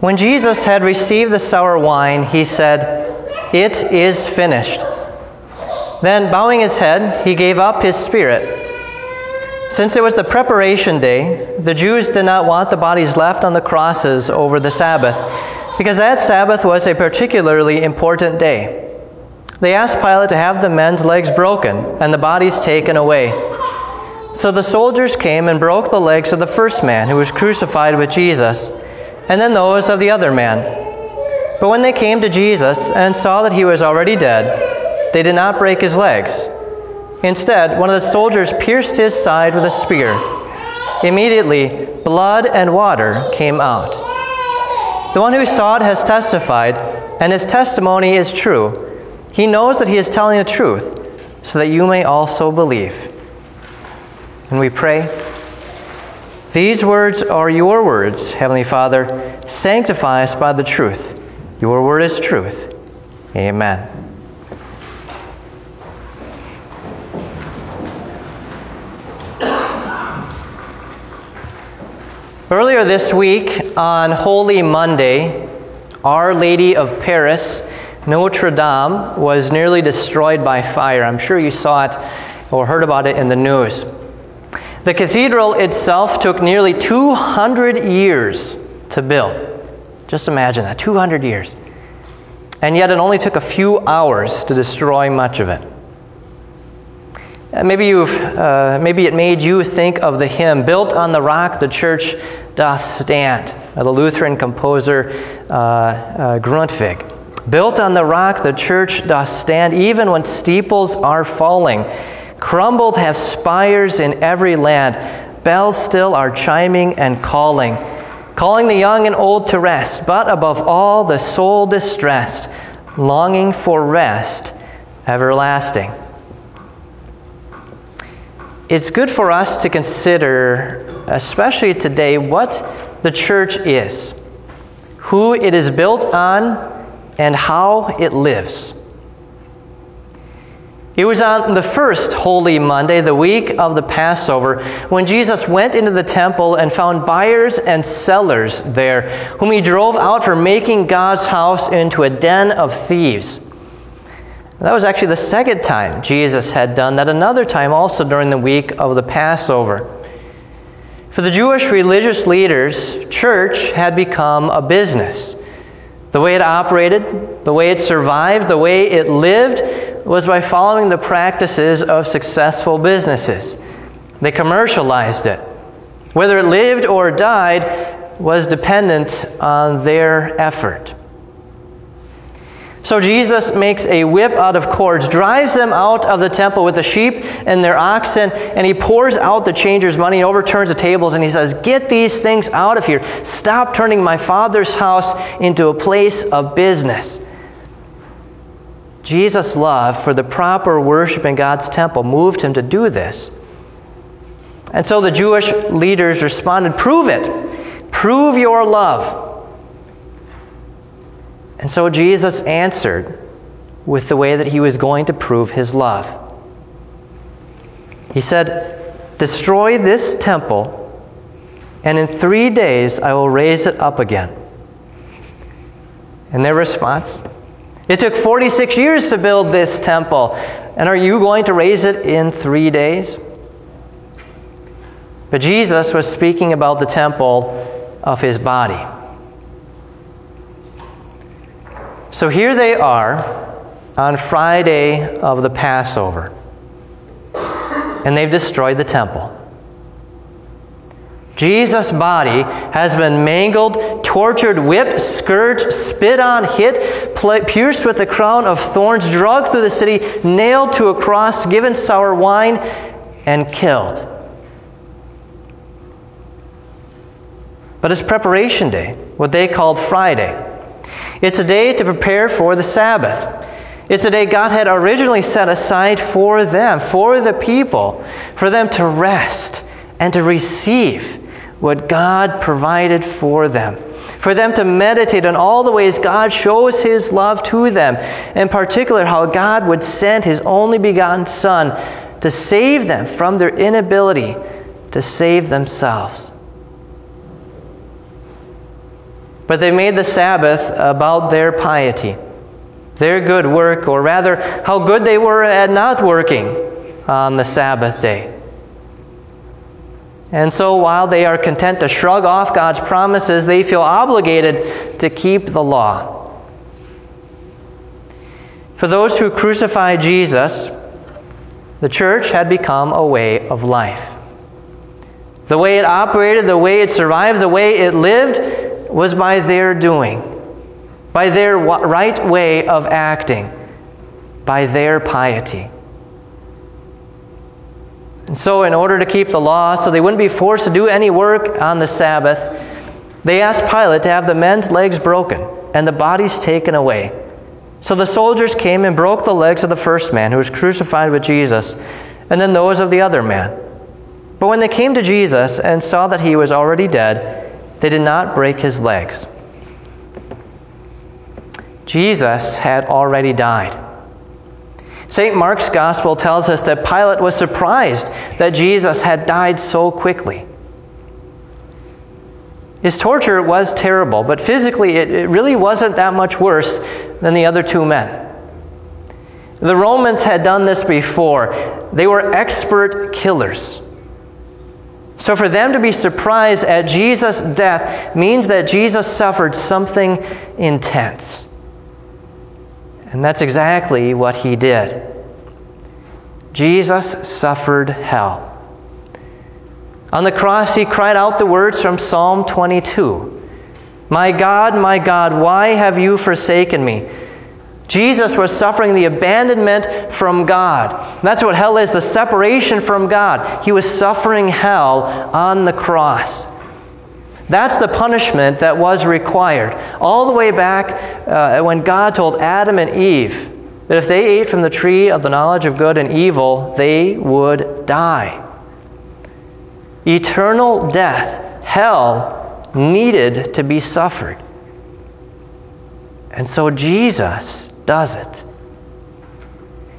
When Jesus had received the sour wine, he said, It is finished. Then, bowing his head, he gave up his spirit. Since it was the preparation day, the Jews did not want the bodies left on the crosses over the Sabbath, because that Sabbath was a particularly important day. They asked Pilate to have the men's legs broken and the bodies taken away. So the soldiers came and broke the legs of the first man who was crucified with Jesus, and then those of the other man. But when they came to Jesus and saw that he was already dead, they did not break his legs. Instead, one of the soldiers pierced his side with a spear. Immediately, blood and water came out. The one who saw it has testified, and his testimony is true. He knows that he is telling the truth, so that you may also believe. And we pray. These words are your words, Heavenly Father. Sanctify us by the truth. Your word is truth. Amen. Earlier this week, on Holy Monday, Our Lady of Paris, Notre Dame, was nearly destroyed by fire. I'm sure you saw it or heard about it in the news. The cathedral itself took nearly 200 years to build. Just imagine that 200 years. And yet it only took a few hours to destroy much of it. Maybe, you've, uh, maybe it made you think of the hymn, Built on the Rock the Church Doth Stand, the Lutheran composer uh, uh, Grundtvig. Built on the rock the church doth stand, even when steeples are falling. Crumbled have spires in every land. Bells still are chiming and calling, calling the young and old to rest, but above all the soul distressed, longing for rest everlasting. It's good for us to consider, especially today, what the church is, who it is built on, and how it lives. It was on the first Holy Monday, the week of the Passover, when Jesus went into the temple and found buyers and sellers there, whom he drove out for making God's house into a den of thieves. That was actually the second time Jesus had done that, another time also during the week of the Passover. For the Jewish religious leaders, church had become a business. The way it operated, the way it survived, the way it lived was by following the practices of successful businesses. They commercialized it. Whether it lived or died was dependent on their effort. So Jesus makes a whip out of cords, drives them out of the temple with the sheep and their oxen, and he pours out the changers' money, and overturns the tables, and he says, Get these things out of here. Stop turning my father's house into a place of business. Jesus' love for the proper worship in God's temple moved him to do this. And so the Jewish leaders responded, Prove it. Prove your love. And so Jesus answered with the way that he was going to prove his love. He said, Destroy this temple, and in three days I will raise it up again. And their response, It took 46 years to build this temple, and are you going to raise it in three days? But Jesus was speaking about the temple of his body. So here they are on Friday of the Passover, and they've destroyed the temple. Jesus' body has been mangled, tortured, whipped, scourged, spit on, hit, pierced with a crown of thorns, dragged through the city, nailed to a cross, given sour wine, and killed. But it's preparation day, what they called Friday. It's a day to prepare for the Sabbath. It's a day God had originally set aside for them, for the people, for them to rest and to receive what God provided for them. For them to meditate on all the ways God shows His love to them, in particular, how God would send His only begotten Son to save them from their inability to save themselves. but they made the Sabbath about their piety, their good work, or rather, how good they were at not working on the Sabbath day. And so, while they are content to shrug off God's promises, they feel obligated to keep the law. For those who crucified Jesus, the church had become a way of life. The way it operated, the way it survived, the way it lived was by their doing, by their right way of acting, by their piety. And so, in order to keep the law, so they wouldn't be forced to do any work on the Sabbath, they asked Pilate to have the men's legs broken and the bodies taken away. So the soldiers came and broke the legs of the first man who was crucified with Jesus, and then those of the other man. But when they came to Jesus and saw that he was already dead, they did not break his legs. Jesus had already died. St. Mark's Gospel tells us that Pilate was surprised that Jesus had died so quickly. His torture was terrible, but physically it, it really wasn't that much worse than the other two men. The Romans had done this before. They were expert killers. So for them to be surprised at Jesus' death means that Jesus suffered something intense. And that's exactly what he did. Jesus suffered hell. On the cross, he cried out the words from Psalm 22 My God, my God, why have you forsaken me? Jesus was suffering the abandonment from God. That's what hell is the separation from God. He was suffering hell on the cross. That's the punishment that was required. All the way back uh, when God told Adam and Eve that if they ate from the tree of the knowledge of good and evil, they would die. Eternal death, hell, needed to be suffered. And so Jesus does it.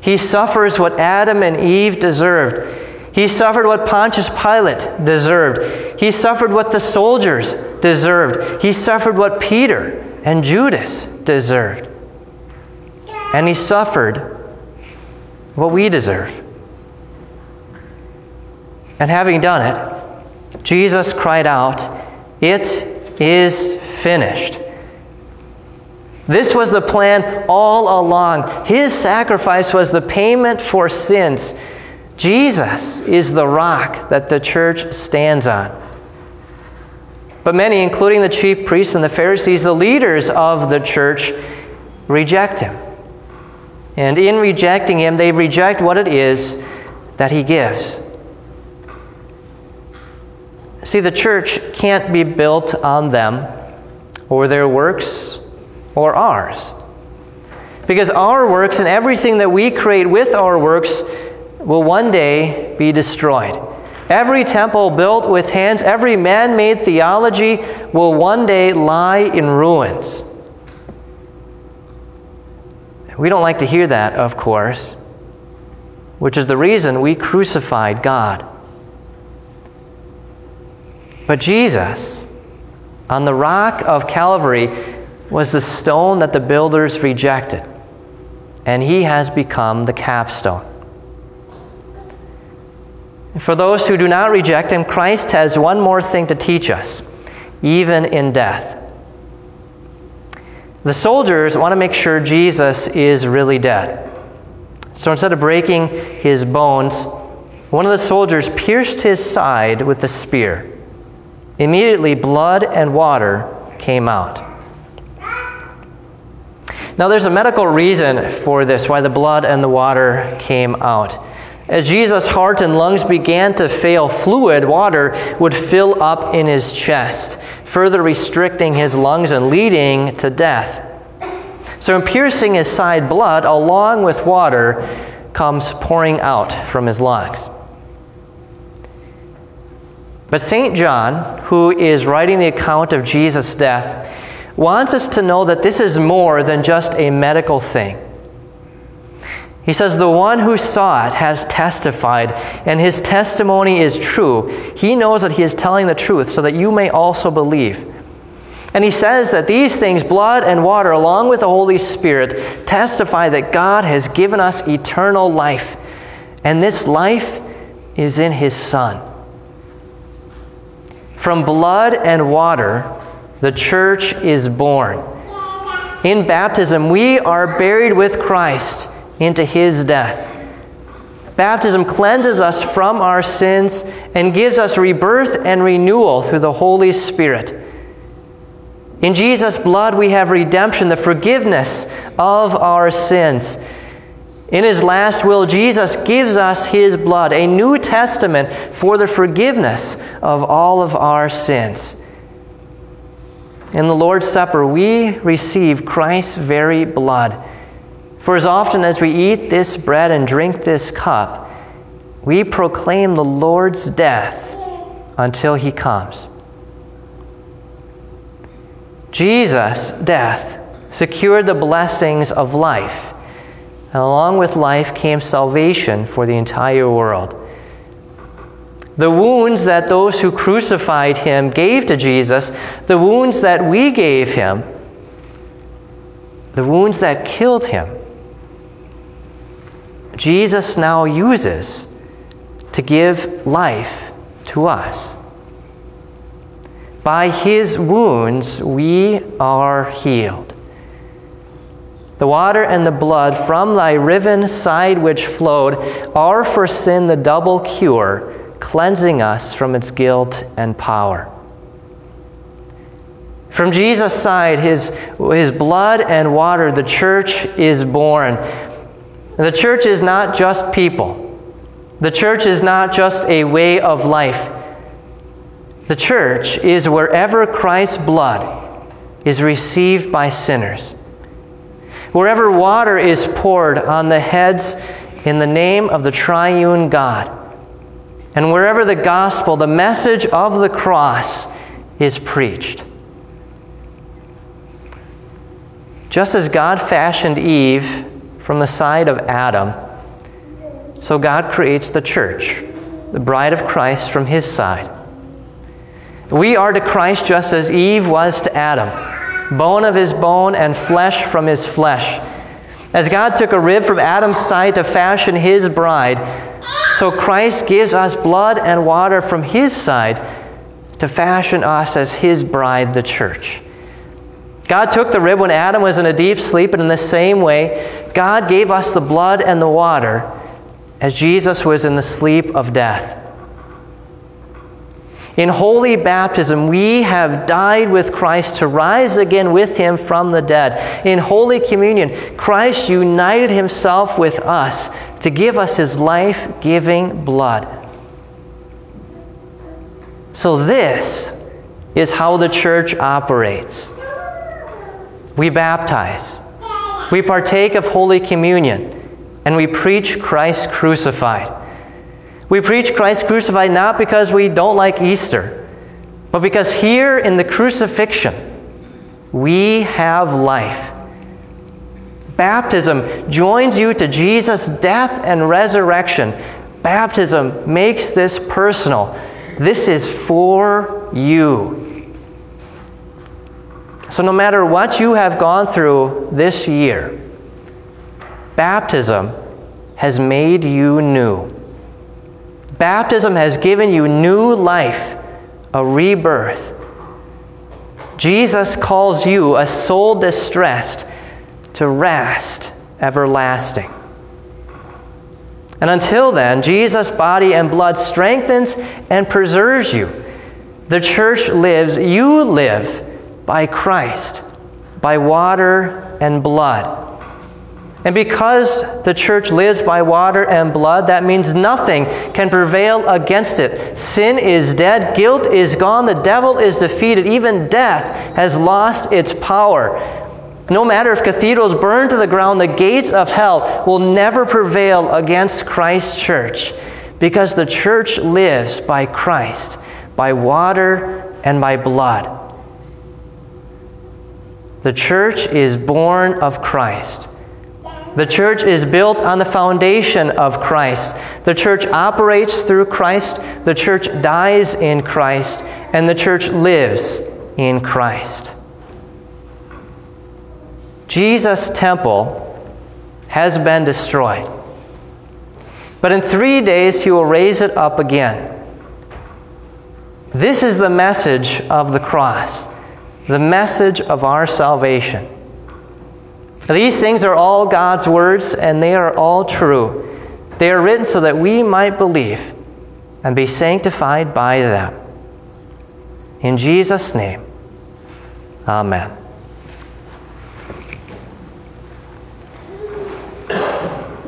He suffers what Adam and Eve deserved. He suffered what Pontius Pilate deserved. He suffered what the soldiers deserved. He suffered what Peter and Judas deserved. And he suffered what we deserve. And having done it, Jesus cried out, It is finished. This was the plan all along. His sacrifice was the payment for sins. Jesus is the rock that the church stands on. But many, including the chief priests and the Pharisees, the leaders of the church, reject him. And in rejecting him, they reject what it is that he gives. See, the church can't be built on them or their works or ours. Because our works and everything that we create with our works will one day be destroyed. Every temple built with hands, every man made theology will one day lie in ruins. We don't like to hear that, of course, which is the reason we crucified God. But Jesus, on the rock of Calvary, was the stone that the builders rejected, and he has become the capstone. For those who do not reject him, Christ has one more thing to teach us, even in death. The soldiers want to make sure Jesus is really dead. So instead of breaking his bones, one of the soldiers pierced his side with a spear. Immediately, blood and water came out. Now, there's a medical reason for this, why the blood and the water came out. As Jesus' heart and lungs began to fail, fluid, water, would fill up in his chest, further restricting his lungs and leading to death. So, in piercing his side, blood, along with water, comes pouring out from his lungs. But St. John, who is writing the account of Jesus' death, wants us to know that this is more than just a medical thing. He says, The one who saw it has testified, and his testimony is true. He knows that he is telling the truth so that you may also believe. And he says that these things, blood and water, along with the Holy Spirit, testify that God has given us eternal life. And this life is in his Son. From blood and water, the church is born. In baptism, we are buried with Christ into his death. Baptism cleanses us from our sins and gives us rebirth and renewal through the Holy Spirit. In Jesus' blood, we have redemption, the forgiveness of our sins. In his last will, Jesus gives us his blood, a new testament for the forgiveness of all of our sins. In the Lord's Supper, we receive Christ's very blood. For as often as we eat this bread and drink this cup, we proclaim the Lord's death until he comes. Jesus' death secured the blessings of life, and along with life came salvation for the entire world. The wounds that those who crucified him gave to Jesus, the wounds that we gave him, the wounds that killed him, Jesus now uses to give life to us. By his wounds we are healed. The water and the blood from thy riven side which flowed are for sin the double cure, cleansing us from its guilt and power. From Jesus' side, his, his blood and water, the church is born. The church is not just people. The church is not just a way of life. The church is wherever Christ's blood is received by sinners, wherever water is poured on the heads in the name of the triune God, and wherever the gospel, the message of the cross, is preached. Just as God fashioned Eve from the side of Adam, so God creates the church, the bride of Christ, from his side. We are to Christ just as Eve was to Adam, bone of his bone and flesh from his flesh. As God took a rib from Adam's side to fashion his bride, so Christ gives us blood and water from his side to fashion us as his bride, the church. God took the rib when Adam was in a deep sleep, and in the same way, God gave us the blood and the water as Jesus was in the sleep of death. In holy baptism, we have died with Christ to rise again with him from the dead. In Holy Communion, Christ united himself with us to give us his life giving blood. So, this is how the church operates. We baptize, we partake of Holy Communion, and we preach Christ crucified. We preach Christ crucified not because we don't like Easter, but because here in the crucifixion, we have life. Baptism joins you to Jesus' death and resurrection. Baptism makes this personal. This is for you. So, no matter what you have gone through this year, baptism has made you new. Baptism has given you new life, a rebirth. Jesus calls you, a soul distressed, to rest everlasting. And until then, Jesus' body and blood strengthens and preserves you. The church lives, you live by Christ, by water and blood. And because the church lives by water and blood, that means nothing can prevail against it. Sin is dead, guilt is gone, the devil is defeated, even death has lost its power. No matter if cathedrals burn to the ground, the gates of hell will never prevail against Christ's church because the church lives by Christ, by water and by blood. The church is born of Christ. The church is built on the foundation of Christ. The church operates through Christ. The church dies in Christ. And the church lives in Christ. Jesus' temple has been destroyed. But in three days, he will raise it up again. This is the message of the cross, the message of our salvation. These things are all God's words, and they are all true. They are written so that we might believe and be sanctified by them. In Jesus' name, amen.